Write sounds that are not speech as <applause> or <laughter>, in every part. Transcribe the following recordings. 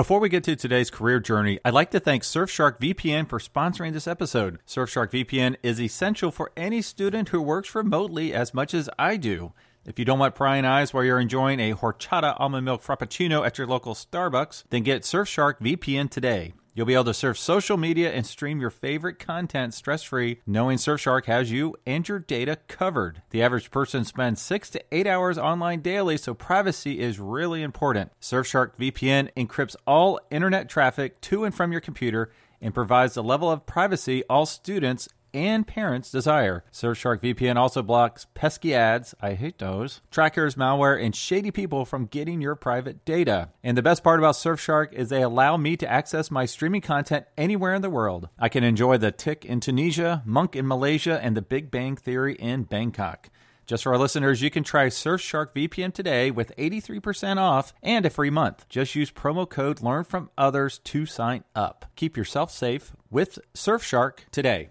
Before we get to today's career journey, I'd like to thank Surfshark VPN for sponsoring this episode. Surfshark VPN is essential for any student who works remotely as much as I do. If you don't want prying eyes while you're enjoying a horchata almond milk frappuccino at your local Starbucks, then get Surfshark VPN today. You'll be able to surf social media and stream your favorite content stress free, knowing Surfshark has you and your data covered. The average person spends six to eight hours online daily, so privacy is really important. Surfshark VPN encrypts all internet traffic to and from your computer and provides the level of privacy all students and parents desire. Surfshark VPN also blocks pesky ads, I hate those, trackers, malware, and shady people from getting your private data. And the best part about Surfshark is they allow me to access my streaming content anywhere in the world. I can enjoy The Tick in Tunisia, Monk in Malaysia, and The Big Bang Theory in Bangkok. Just for our listeners, you can try Surfshark VPN today with 83% off and a free month. Just use promo code Learn from Others to sign up. Keep yourself safe with Surfshark today.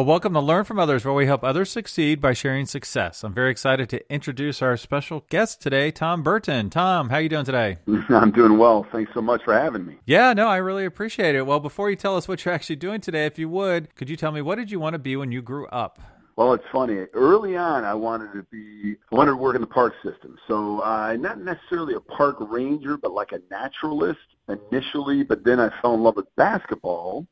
Well, welcome to Learn from Others, where we help others succeed by sharing success. I'm very excited to introduce our special guest today, Tom Burton. Tom, how are you doing today? <laughs> I'm doing well. Thanks so much for having me. Yeah, no, I really appreciate it. Well, before you tell us what you're actually doing today, if you would, could you tell me what did you want to be when you grew up? Well, it's funny. Early on, I wanted to be, I wanted to work in the park system. So, uh, not necessarily a park ranger, but like a naturalist initially. But then I fell in love with basketball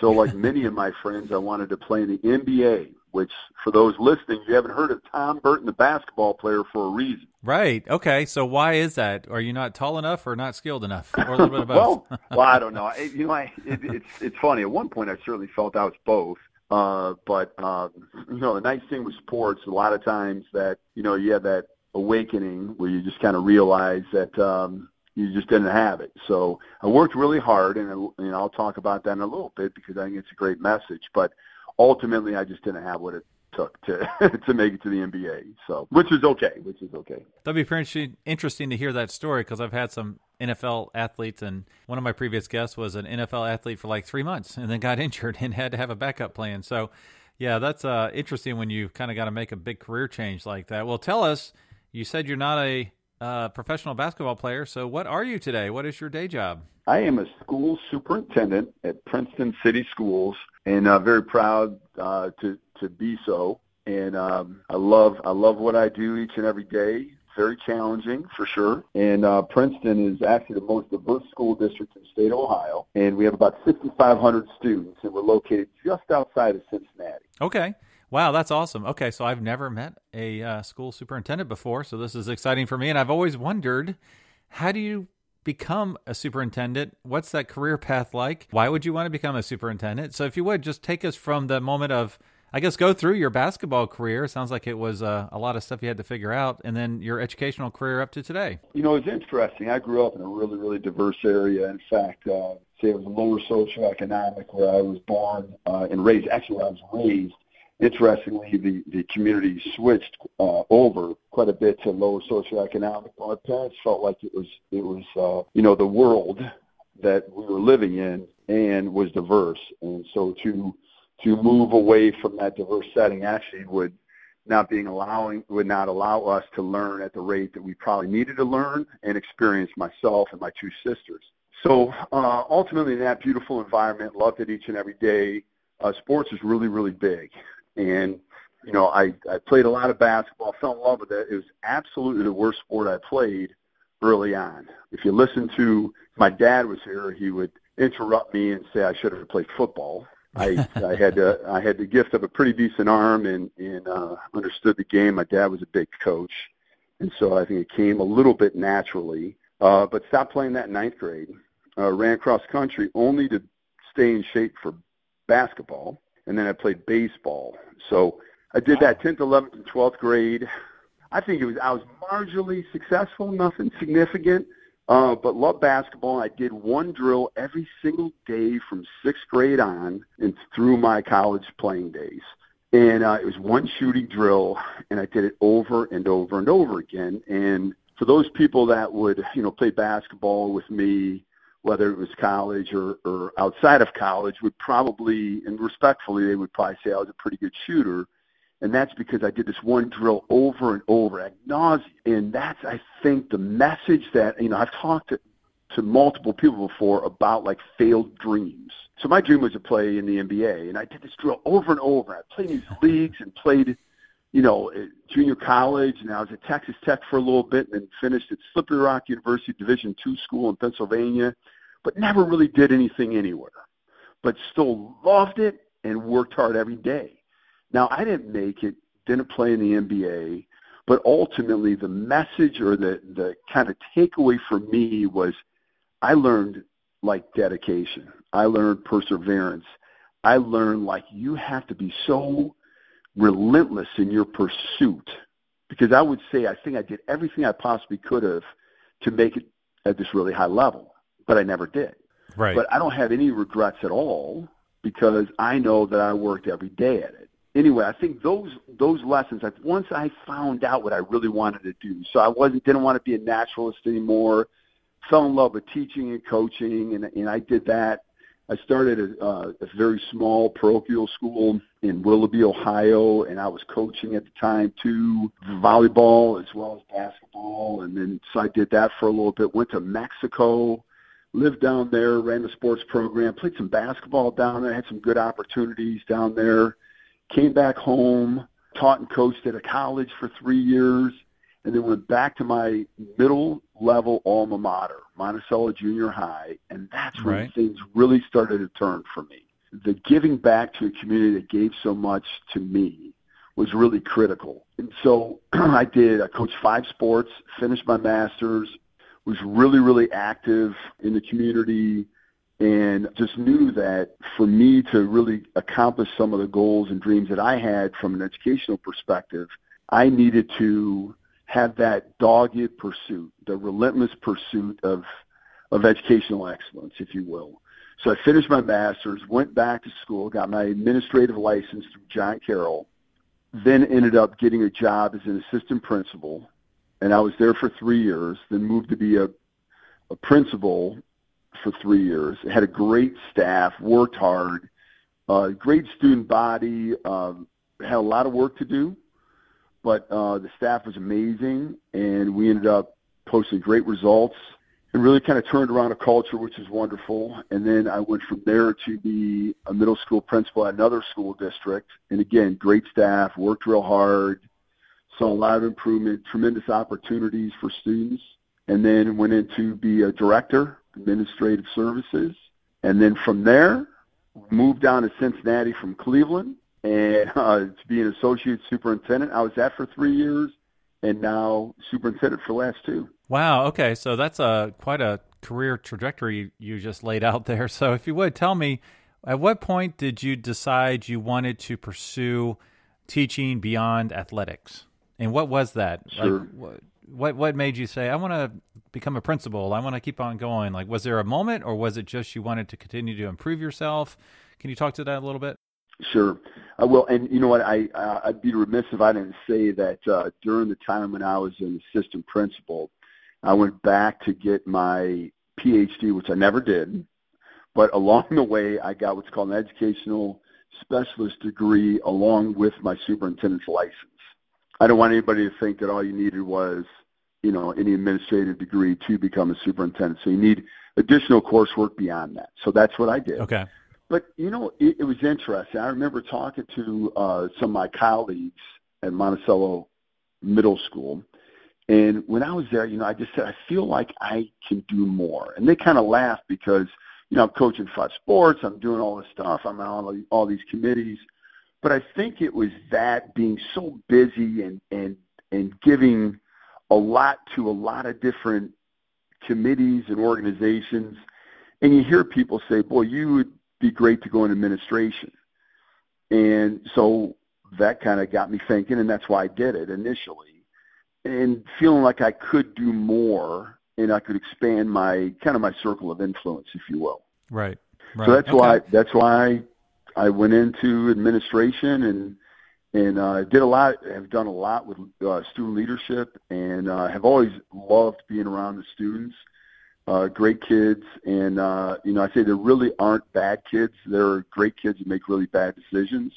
so like many of my friends, I wanted to play in the NBA, which for those listening, you haven't heard of Tom Burton, the basketball player, for a reason. Right. Okay. So why is that? Are you not tall enough or not skilled enough? Or a little bit of <laughs> both? well, well, I don't know. It, you know, I, it, it's it's funny. At one point, I certainly felt I was both. Uh, but um, you know, the nice thing with sports, a lot of times that you know you have that awakening where you just kind of realize that um, you just didn't have it. So I worked really hard, and, and I'll talk about that in a little bit because I think it's a great message. But ultimately, I just didn't have what it took to <laughs> to make it to the NBA. So, which is okay, which is okay. That'd be pretty interesting to hear that story because I've had some NFL athletes, and one of my previous guests was an NFL athlete for like three months and then got <laughs> injured and had to have a backup plan. So, yeah, that's uh, interesting when you kind of got to make a big career change like that. Well, tell us. You said you're not a uh, professional basketball player. So, what are you today? What is your day job? I am a school superintendent at Princeton City Schools, and uh, very proud uh, to to be so. And um, I love I love what I do each and every day. Very challenging for sure. And uh, Princeton is actually the most diverse school district in the state of Ohio, and we have about 6,500 students, and we're located just outside of Cincinnati. Okay. Wow, that's awesome. Okay, so I've never met a uh, school superintendent before, so this is exciting for me. And I've always wondered, how do you become a superintendent? What's that career path like? Why would you want to become a superintendent? So, if you would just take us from the moment of, I guess, go through your basketball career. Sounds like it was uh, a lot of stuff you had to figure out, and then your educational career up to today. You know, it's interesting. I grew up in a really, really diverse area. In fact, uh, say it was lower socioeconomic where I was born uh, and raised. Actually, where I was raised Interestingly, the, the community switched uh, over quite a bit to lower socioeconomic. My parents felt like it was it was uh, you know the world that we were living in and was diverse, and so to to move away from that diverse setting actually would not being allowing would not allow us to learn at the rate that we probably needed to learn and experience myself and my two sisters. So uh, ultimately, in that beautiful environment, loved it each and every day. Uh, sports is really, really big. And you know, I I played a lot of basketball, fell in love with it. It was absolutely the worst sport I played early on. If you listen to my dad was here, he would interrupt me and say I should have played football. I <laughs> I had uh, I had the gift of a pretty decent arm and and uh, understood the game. My dad was a big coach, and so I think it came a little bit naturally. Uh, but stopped playing that in ninth grade. Uh, ran cross country only to stay in shape for basketball and then I played baseball. So I did that 10th, 11th, and 12th grade. I think it was I was marginally successful, nothing significant. Uh, but loved basketball. I did one drill every single day from sixth grade on and through my college playing days. And uh, it was one shooting drill, and I did it over and over and over again. And for those people that would, you know, play basketball with me, whether it was college or, or outside of college, would probably, and respectfully, they would probably say I was a pretty good shooter and that's because I did this one drill over and over ad nauseum. And that's, I think, the message that, you know, I've talked to, to multiple people before about like failed dreams. So my dream was to play in the NBA, and I did this drill over and over. I played in these <laughs> leagues and played, you know, eh, junior college, and I was at Texas Tech for a little bit, and then finished at Slippery Rock University Division two school in Pennsylvania, but never really did anything anywhere. But still loved it and worked hard every day. Now, I didn't make it, didn't play in the NBA, but ultimately the message or the, the kind of takeaway for me was I learned like dedication. I learned perseverance. I learned like you have to be so relentless in your pursuit because I would say I think I did everything I possibly could have to make it at this really high level, but I never did. Right. But I don't have any regrets at all because I know that I worked every day at it anyway, I think those those lessons. Like once I found out what I really wanted to do, so I wasn't didn't want to be a naturalist anymore. Fell in love with teaching and coaching, and and I did that. I started a, uh, a very small parochial school in Willoughby, Ohio, and I was coaching at the time too, volleyball as well as basketball, and then so I did that for a little bit. Went to Mexico, lived down there, ran the sports program, played some basketball down there, had some good opportunities down there came back home, taught and coached at a college for three years, and then went back to my middle level alma mater, Monticello Junior High, and that's when right. things really started to turn for me. The giving back to a community that gave so much to me was really critical. And so <clears throat> I did, I coached five sports, finished my master's, was really, really active in the community, and just knew that for me to really accomplish some of the goals and dreams that I had from an educational perspective, I needed to have that dogged pursuit, the relentless pursuit of of educational excellence, if you will. So I finished my master's, went back to school, got my administrative license through John Carroll, then ended up getting a job as an assistant principal, and I was there for three years, then moved to be a, a principal for three years. Had a great staff, worked hard, uh, great student body, um, had a lot of work to do, but uh, the staff was amazing, and we ended up posting great results and really kind of turned around a culture, which is wonderful. And then I went from there to be a middle school principal at another school district. And again, great staff, worked real hard, saw a lot of improvement, tremendous opportunities for students. And then went into be a director administrative services. And then from there, moved down to Cincinnati from Cleveland and <laughs> uh, to be an associate superintendent. I was that for three years and now superintendent for the last two. Wow. Okay. So that's a quite a career trajectory you just laid out there. So if you would tell me, at what point did you decide you wanted to pursue teaching beyond athletics? And what was that? Sure. Like, what what made you say I want to become a principal? I want to keep on going. Like, was there a moment, or was it just you wanted to continue to improve yourself? Can you talk to that a little bit? Sure, I will. And you know what? I I'd be remiss if I didn't say that uh, during the time when I was an assistant principal, I went back to get my PhD, which I never did. But along the way, I got what's called an educational specialist degree along with my superintendent's license. I don't want anybody to think that all you needed was you know, any administrative degree to become a superintendent. So you need additional coursework beyond that. So that's what I did. Okay. But you know, it, it was interesting. I remember talking to uh, some of my colleagues at Monticello Middle School, and when I was there, you know, I just said I feel like I can do more, and they kind of laughed because you know I'm coaching five sports, I'm doing all this stuff, I'm on all, all these committees, but I think it was that being so busy and and and giving a lot to a lot of different committees and organizations. And you hear people say, boy, you would be great to go in administration. And so that kind of got me thinking, and that's why I did it initially. And feeling like I could do more and I could expand my kind of my circle of influence, if you will. Right. Right. So that's okay. why that's why I went into administration and and uh, did a lot. Have done a lot with uh, student leadership, and uh, have always loved being around the students. Uh, great kids, and uh, you know, I say there really aren't bad kids. There are great kids who make really bad decisions,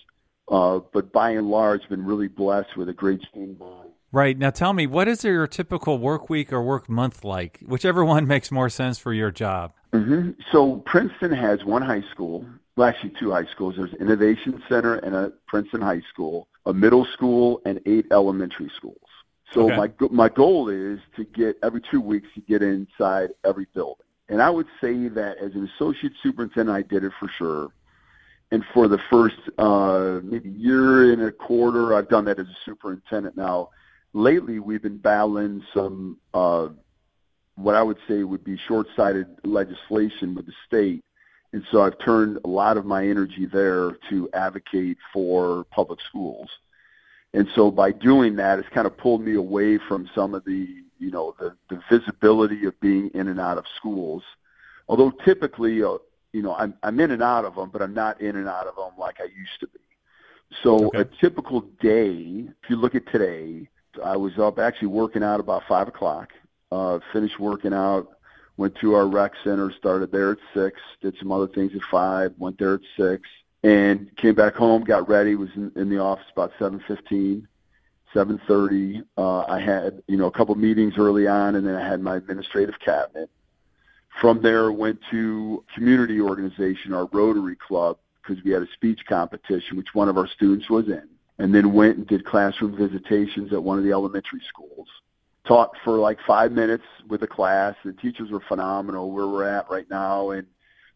uh, but by and large, been really blessed with a great student body. Right now, tell me what is your typical work week or work month like? Whichever <laughs> one makes more sense for your job. Mm-hmm. So Princeton has one high school, well, actually two high schools. There's Innovation Center and a Princeton High School, a middle school, and eight elementary schools. So Okay. my my goal is to get every two weeks to get inside every building. And I would say that as an associate superintendent, I did it for sure. And for the first uh, maybe year and a quarter, I've done that as a superintendent. Now, lately we've been battling some uh, what I would say would be short-sighted legislation with the state. And so I've turned a lot of my energy there to advocate for public schools. And so by doing that, it's kind of pulled me away from some of the, you know, the, the visibility of being in and out of schools. Although typically, uh, you know, I'm, I'm in and out of them, but I'm not in and out of them like I used to be. So Okay. a typical day, if you look at today, I was up actually working out about 5 o'clock, uh, finished working out, went to our rec center, started there at 6, did some other things at 5, went there at 6, and came back home, got ready, was in, in the office about 7.15, 7.30. Uh, I had, you know, a couple meetings early on, and then I had my administrative cabinet. From there, went to community organization, our Rotary Club, because we had a speech competition, which one of our students was in, and then went and did classroom visitations at one of the elementary schools. Taught for like five minutes with a class. The teachers were phenomenal where we're at right now, and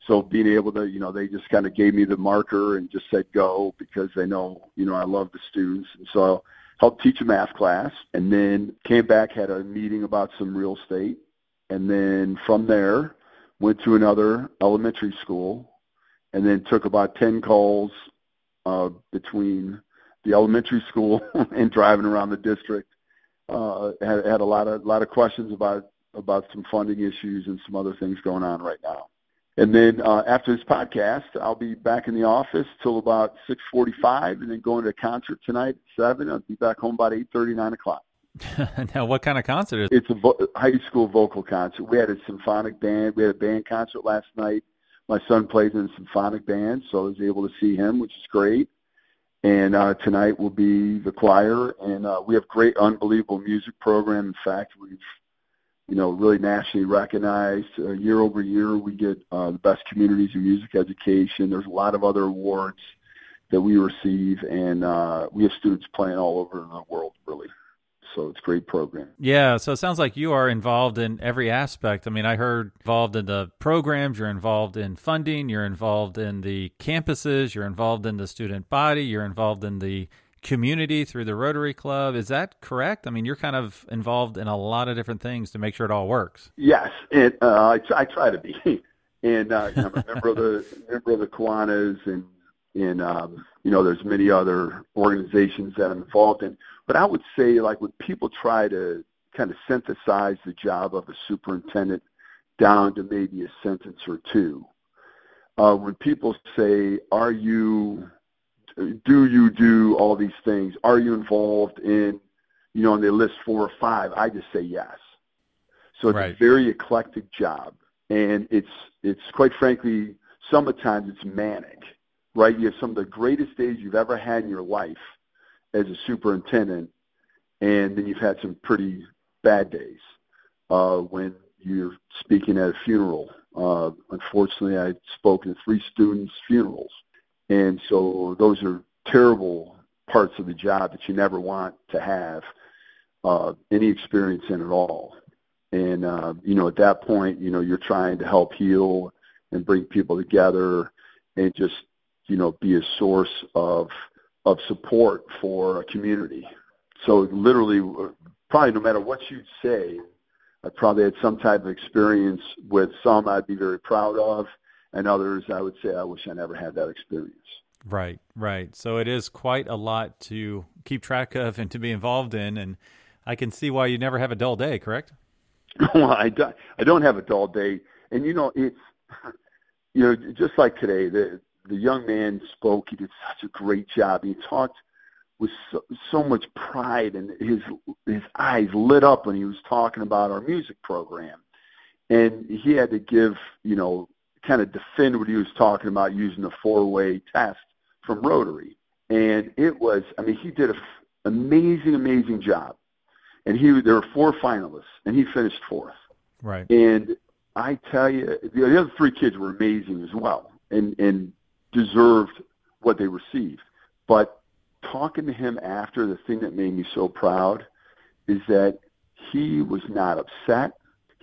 so being able to, you know, they just kind of gave me the marker and just said go because they know, you know, I love the students, and so I helped teach a math class, and then came back had a meeting about some real estate, and then from there went to another elementary school and then took about 10 calls uh, between the elementary school <laughs> and driving around the district. Uh, had, had a lot of lot of questions about about some funding issues and some other things going on right now. And then uh, after this podcast, I'll be back in the office till about 6:45, and then going to a concert tonight at seven. I'll be back home about 8:30, 9 o'clock. <laughs> now, what kind of concert is? It? It's a vo- high school vocal concert. We had a symphonic band. We had a band concert last night. My son plays in a symphonic band, so I was able to see him, which is great. And uh, tonight will be the choir, and uh, we have great, unbelievable music program. In fact, we've, you know, really nationally recognized. Uh, year over year, we get uh, the best communities in music education. There's a lot of other awards that we receive, and uh, we have students playing all over the world, really. So it's a great program. Yeah, so it sounds like you are involved in every aspect. I mean, I heard involved in the programs, you're involved in funding, you're involved in the campuses, you're involved in the student body, you're involved in the community through the Rotary Club. Is that correct? I mean, you're kind of involved in a lot of different things to make sure it all works. Yes, and uh, I, try, I try to be. <laughs> And uh, I'm a member of the member of the Kiwanis, and and um, you know, there's many other organizations that I'm involved in. But I would say, like, when people try to kind of synthesize the job of a superintendent down to maybe a sentence or two, uh, when people say, "Are you do you do all these things? Are you involved in, you know, on the list four or five, I just say yes. So it's Right. a very eclectic job, and it's it's quite frankly, sometimes it's manic, right? You have some of the greatest days you've ever had in your life as a superintendent, and then you've had some pretty bad days uh, when you're speaking at a funeral. Uh, unfortunately, I've spoken at three students' funerals, and so those are terrible parts of the job that you never want to have uh, any experience in at all. And uh, you know, at that point, you know, you're trying to help heal and bring people together, and just you know, be a source of of support for a community. So literally, probably no matter what you'd say, I probably had some type of experience with some I'd be very proud of, and others I would say I wish I never had that experience. Right, right. So it is quite a lot to keep track of and to be involved in, and I can see why you never have a dull day. Correct? <laughs> well, I don't, I don't have a dull day, and you know it's you know just like today, the the young man spoke. He did such a great job. He talked with so, so much pride, and his his eyes lit up when he was talking about our music program, and he had to give you know kind of defend what he was talking about using the four-way test from Rotary, and it was I mean he did an amazing amazing job, and he there were four finalists, and he finished fourth. Right. And I tell you, the other three kids were amazing as well, and and deserved what they received. But talking to him after, the thing that made me so proud is that he was not upset.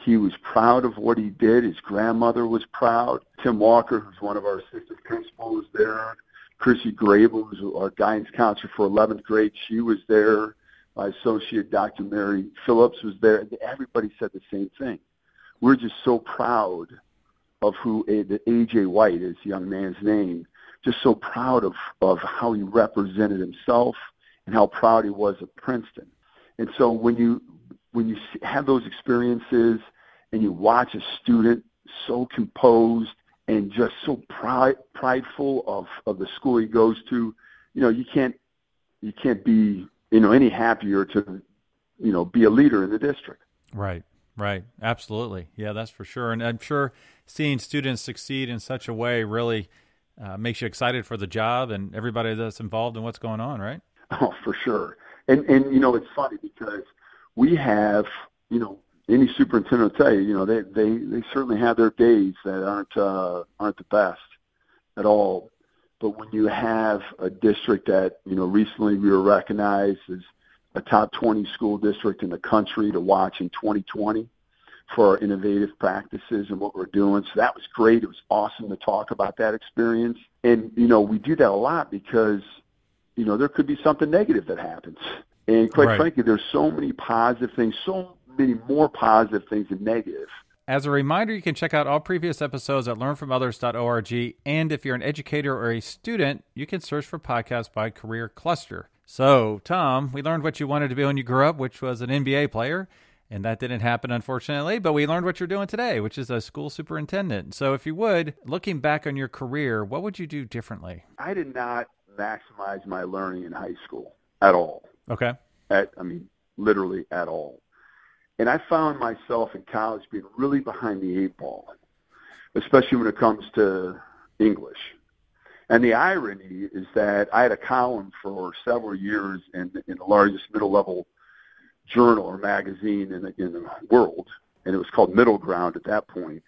He was proud of what he did. His grandmother was proud. Tim Walker, who's one of our assistant principals, was there. Chrissy Grable, who's our guidance counselor for 11th grade, she was there. My associate, Dr. Mary Phillips, was there. Everybody said the same thing. We're just so proud of who the AJ White is, young man's name, just so proud of, of how he represented himself and how proud he was of Princeton. And so when you when you have those experiences and you watch a student so composed and just so pride, prideful of, of the school he goes to, you know, you can't you can't be you know any happier to you know be a leader in the district. Right. Right. Absolutely. Yeah, that's for sure. And I'm sure seeing students succeed in such a way really uh, makes you excited for the job and everybody that's involved in what's going on, right? <laughs> Oh, for sure. And and you know it's funny because we have you know any superintendent will tell you you know they they they certainly have their days that aren't uh, aren't the best at all. But when you have a district that you know recently we were recognized as a top 20 school district in the country to watch in 2020 for our innovative practices and what we're doing. So that was great. It was awesome to talk about that experience. And, you know, we do that a lot because, you know, there could be something negative that happens. And quite right. frankly, there's so many positive things, so many more positive things than negative. As a reminder, you can check out all previous episodes at learnfromothers.org. And if you're an educator or a student, you can search for podcasts by career cluster. So, Tom, we learned what you wanted to be when you grew up, which was an NBA player. And that didn't happen, unfortunately, but we learned what you're doing today, which is a school superintendent. So, if you would, looking back on your career, what would you do differently? I did not maximize my learning in high school at all. Okay. At, I mean, literally at all. And I found myself in college being really behind the eight ball, especially when it comes to English. And the irony is that I had a column for several years in, in the largest middle level journal or magazine in the, in the world, and it was called Middle Ground at that point.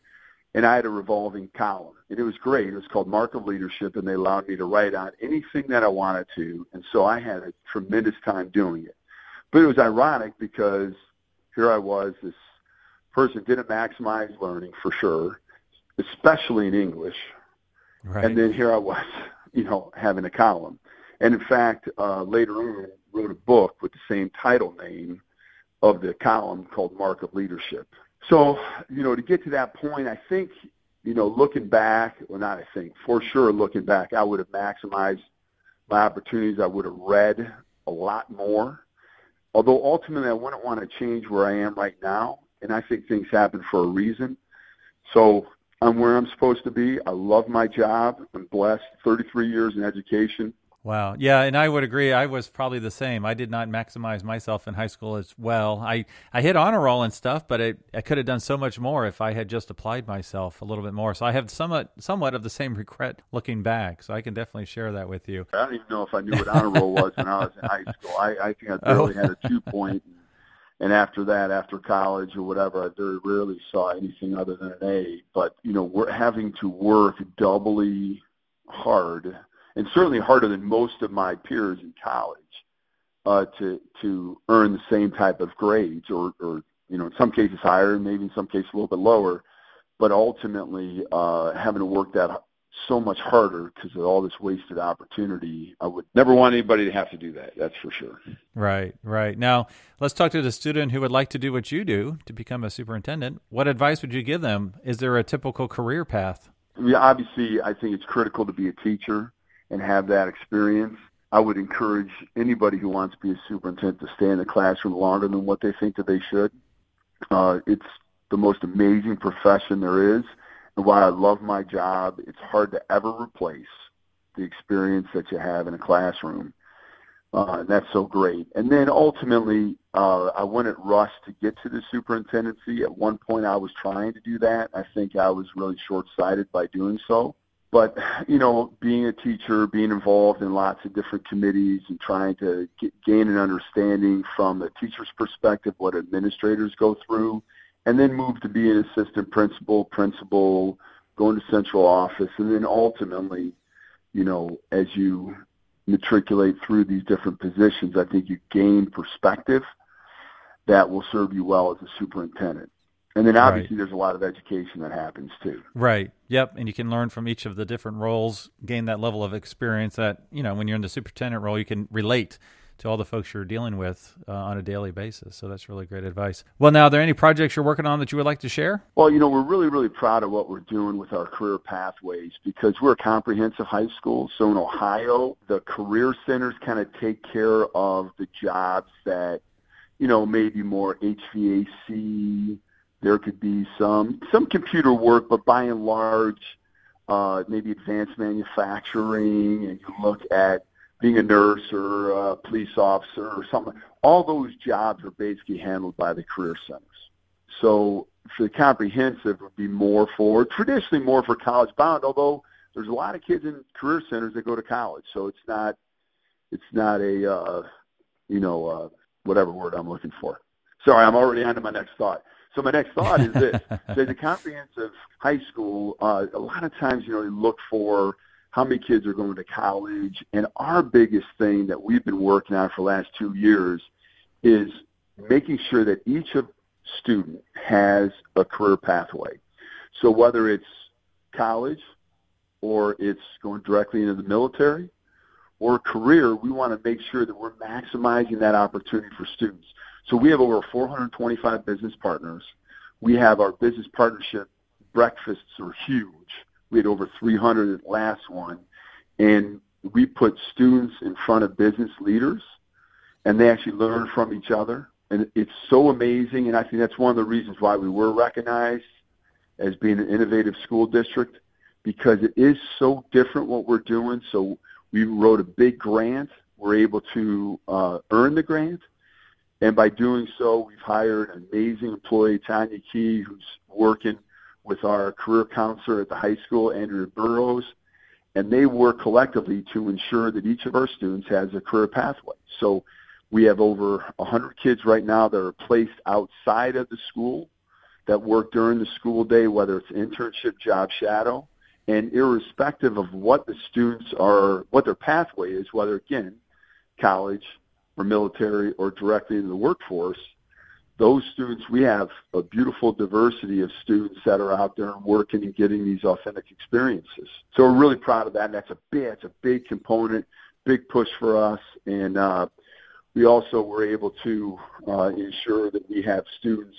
And I had a revolving column, and it was great. It was called Mark of Leadership, and they allowed me to write on anything that I wanted to, and so I had a tremendous time doing it. But it was ironic because here I was, this person didn't maximize learning for sure, especially in English, Right. And then here I was, <laughs> you know, having a column. And in fact, uh, later on, wrote a book with the same title name of the column called Mark of Leadership. So, you know, to get to that point, I think, you know, looking back, well, not I think, for sure looking back, I would have maximized my opportunities. I would have read a lot more. Although ultimately I wouldn't want to change where I am right now. And I think things happen for a reason. So I'm where I'm supposed to be. I love my job. I'm blessed. 33 years in education. Wow. Yeah, and I would agree. I was probably the same. I did not maximize myself in high school as well. I, I hit honor roll and stuff, but it, I could have done so much more if I had just applied myself a little bit more. So I have somewhat somewhat of the same regret looking back. So I can definitely share that with you. I don't even know if I knew what honor roll was when I was in high school. I, I think I barely oh. had a oh. two point and after that, after college or whatever, I very rarely saw anything other than an A. But you know, we're having to work doubly hard, and certainly harder than most of my peers in college, uh, to to earn the same type of grades, or, or you know, in some cases higher, maybe in some cases a little bit lower. But ultimately, uh, having to work that so much harder because of all this wasted opportunity. I would never want anybody to have to do that. That's for sure. Right, right. Now, let's talk to the student who would like to do what you do to become a superintendent. What advice would you give them? Is there a typical career path? Yeah, obviously, I think it's critical to be a teacher and have that experience. I would encourage anybody who wants to be a superintendent to stay in the classroom longer than what they think that they should. Uh, it's the most amazing profession there is. And while I love my job, it's hard to ever replace the experience that you have in a classroom. Uh, and that's so great. And then ultimately, uh, I went at Rush to get to the superintendency. At one point, I was trying to do that. I think I was really short-sighted by doing so. But, you know, being a teacher, being involved in lots of different committees and trying to get, gain an understanding from the teacher's perspective what administrators go through, and then move to be an assistant principal, principal, going to central office, and then ultimately, you know, as you matriculate through these different positions, I think you gain perspective that will serve you well as a superintendent. And then obviously right. there's a lot of education that happens too. Right. Yep. And you can learn from each of the different roles, gain that level of experience that, you know, when you're in the superintendent role, you can relate to all the folks you're dealing with uh, on a daily basis. So that's really great advice. Well, now, are there any projects you're working on that you would like to share? Well, you know, we're really, really proud of what we're doing with our career pathways because we're a comprehensive high school. So in Ohio, the career centers kind of take care of the jobs that, you know, maybe more HVAC. There could be some some computer work, but by and large, uh, maybe advanced manufacturing, and you look at being a nurse or a police officer or something. All those jobs are basically handled by the career centers. So for the comprehensive would be more for traditionally more for college bound, although there's a lot of kids in career centers that go to college. So it's not it's not a uh, you know uh, whatever word I'm looking for. Sorry, I'm already on to my next thought. So my next thought is this: so the comprehensive high school, uh, a lot of times you know they look for how many kids are going to college. And our biggest thing that we've been working on for the last two years is making sure that each of student has a career pathway. So whether it's college or it's going directly into the military or career, we want to make sure that we're maximizing that opportunity for students. So we have over 425 business partners. We have our business partnership breakfasts are huge. We had over 300 at last one, and we put students in front of business leaders, and they actually learn from each other. And it's so amazing, and I think that's one of the reasons why we were recognized as being an innovative school district because it is so different what we're doing. So we wrote a big grant. We're able to uh, earn the grant. And by doing so, we've hired an amazing employee, Tanya Key, who's working with our career counselor at the high school, Andrea Burrows, and they work collectively to ensure that each of our students has a career pathway. So we have over 100 kids right now that are placed outside of the school that work during the school day, whether it's internship, job shadow, and irrespective of what the students are, what their pathway is, whether again, college or military or directly into the workforce, those students, we have a beautiful diversity of students that are out there and working and getting these authentic experiences. So we're really proud of that. And that's a big, it's a big component, big push for us. And uh, we also were able to uh, ensure that we have students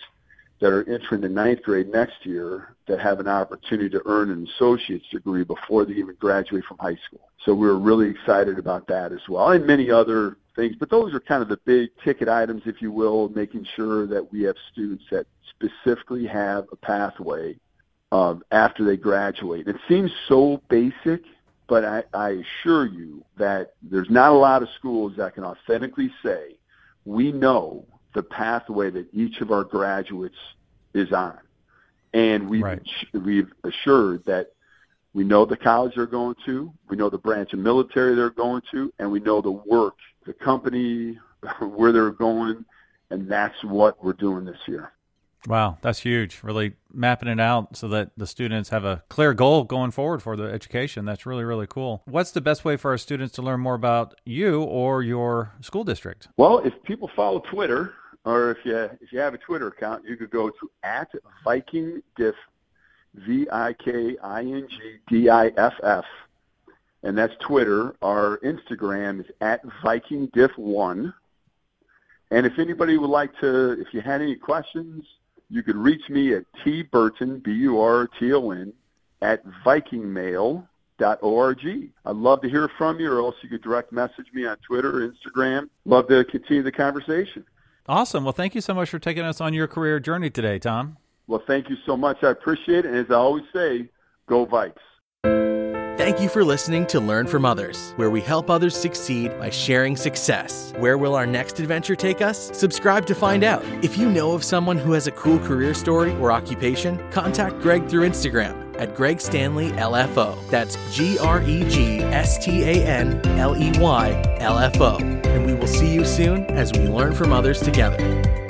that are entering the ninth grade next year that have an opportunity to earn an associate's degree before they even graduate from high school. So we're really excited about that as well, and many other things. But those are kind of the big ticket items, if you will, making sure that we have students that specifically have a pathway um, after they graduate. It seems so basic, but I, I assure you that there's not a lot of schools that can authentically say, we know the pathway that each of our graduates is on. And we've, right. we've assured that we know the college they're going to, we know the branch of military they're going to, and we know the work, the company, <laughs> where they're going, and that's what we're doing this year. Wow, that's huge. Really mapping it out so that the students have a clear goal going forward for the education. That's really, really cool. What's the best way for our students to learn more about you or your school district? Well, if people follow Twitter, or if you if you have a Twitter account, you could go to at Viking Diff V-I-K-I-N-G-D-I-F-F, and that's Twitter. Our Instagram is at VikingDiff1. And if anybody would like to, if you had any questions, you could reach me at tburton, B-U-R-T-O-N, at vikingmail.org. I'd love to hear from you, or else you could direct message me on Twitter or Instagram. Love to continue the conversation. Awesome. Well, thank you so much for taking us on your career journey today, Tom. Well, thank you so much. I appreciate it. And as I always say, go Vikes. Thank you for listening to Learn from Others, where we help others succeed by sharing success. Where will our next adventure take us? Subscribe to find out. If you know of someone who has a cool career story or occupation, contact Greg through Instagram at Greg Stanley LFO. That's G R E G S T A N L E Y L F O. And we will see you soon as we learn from others together.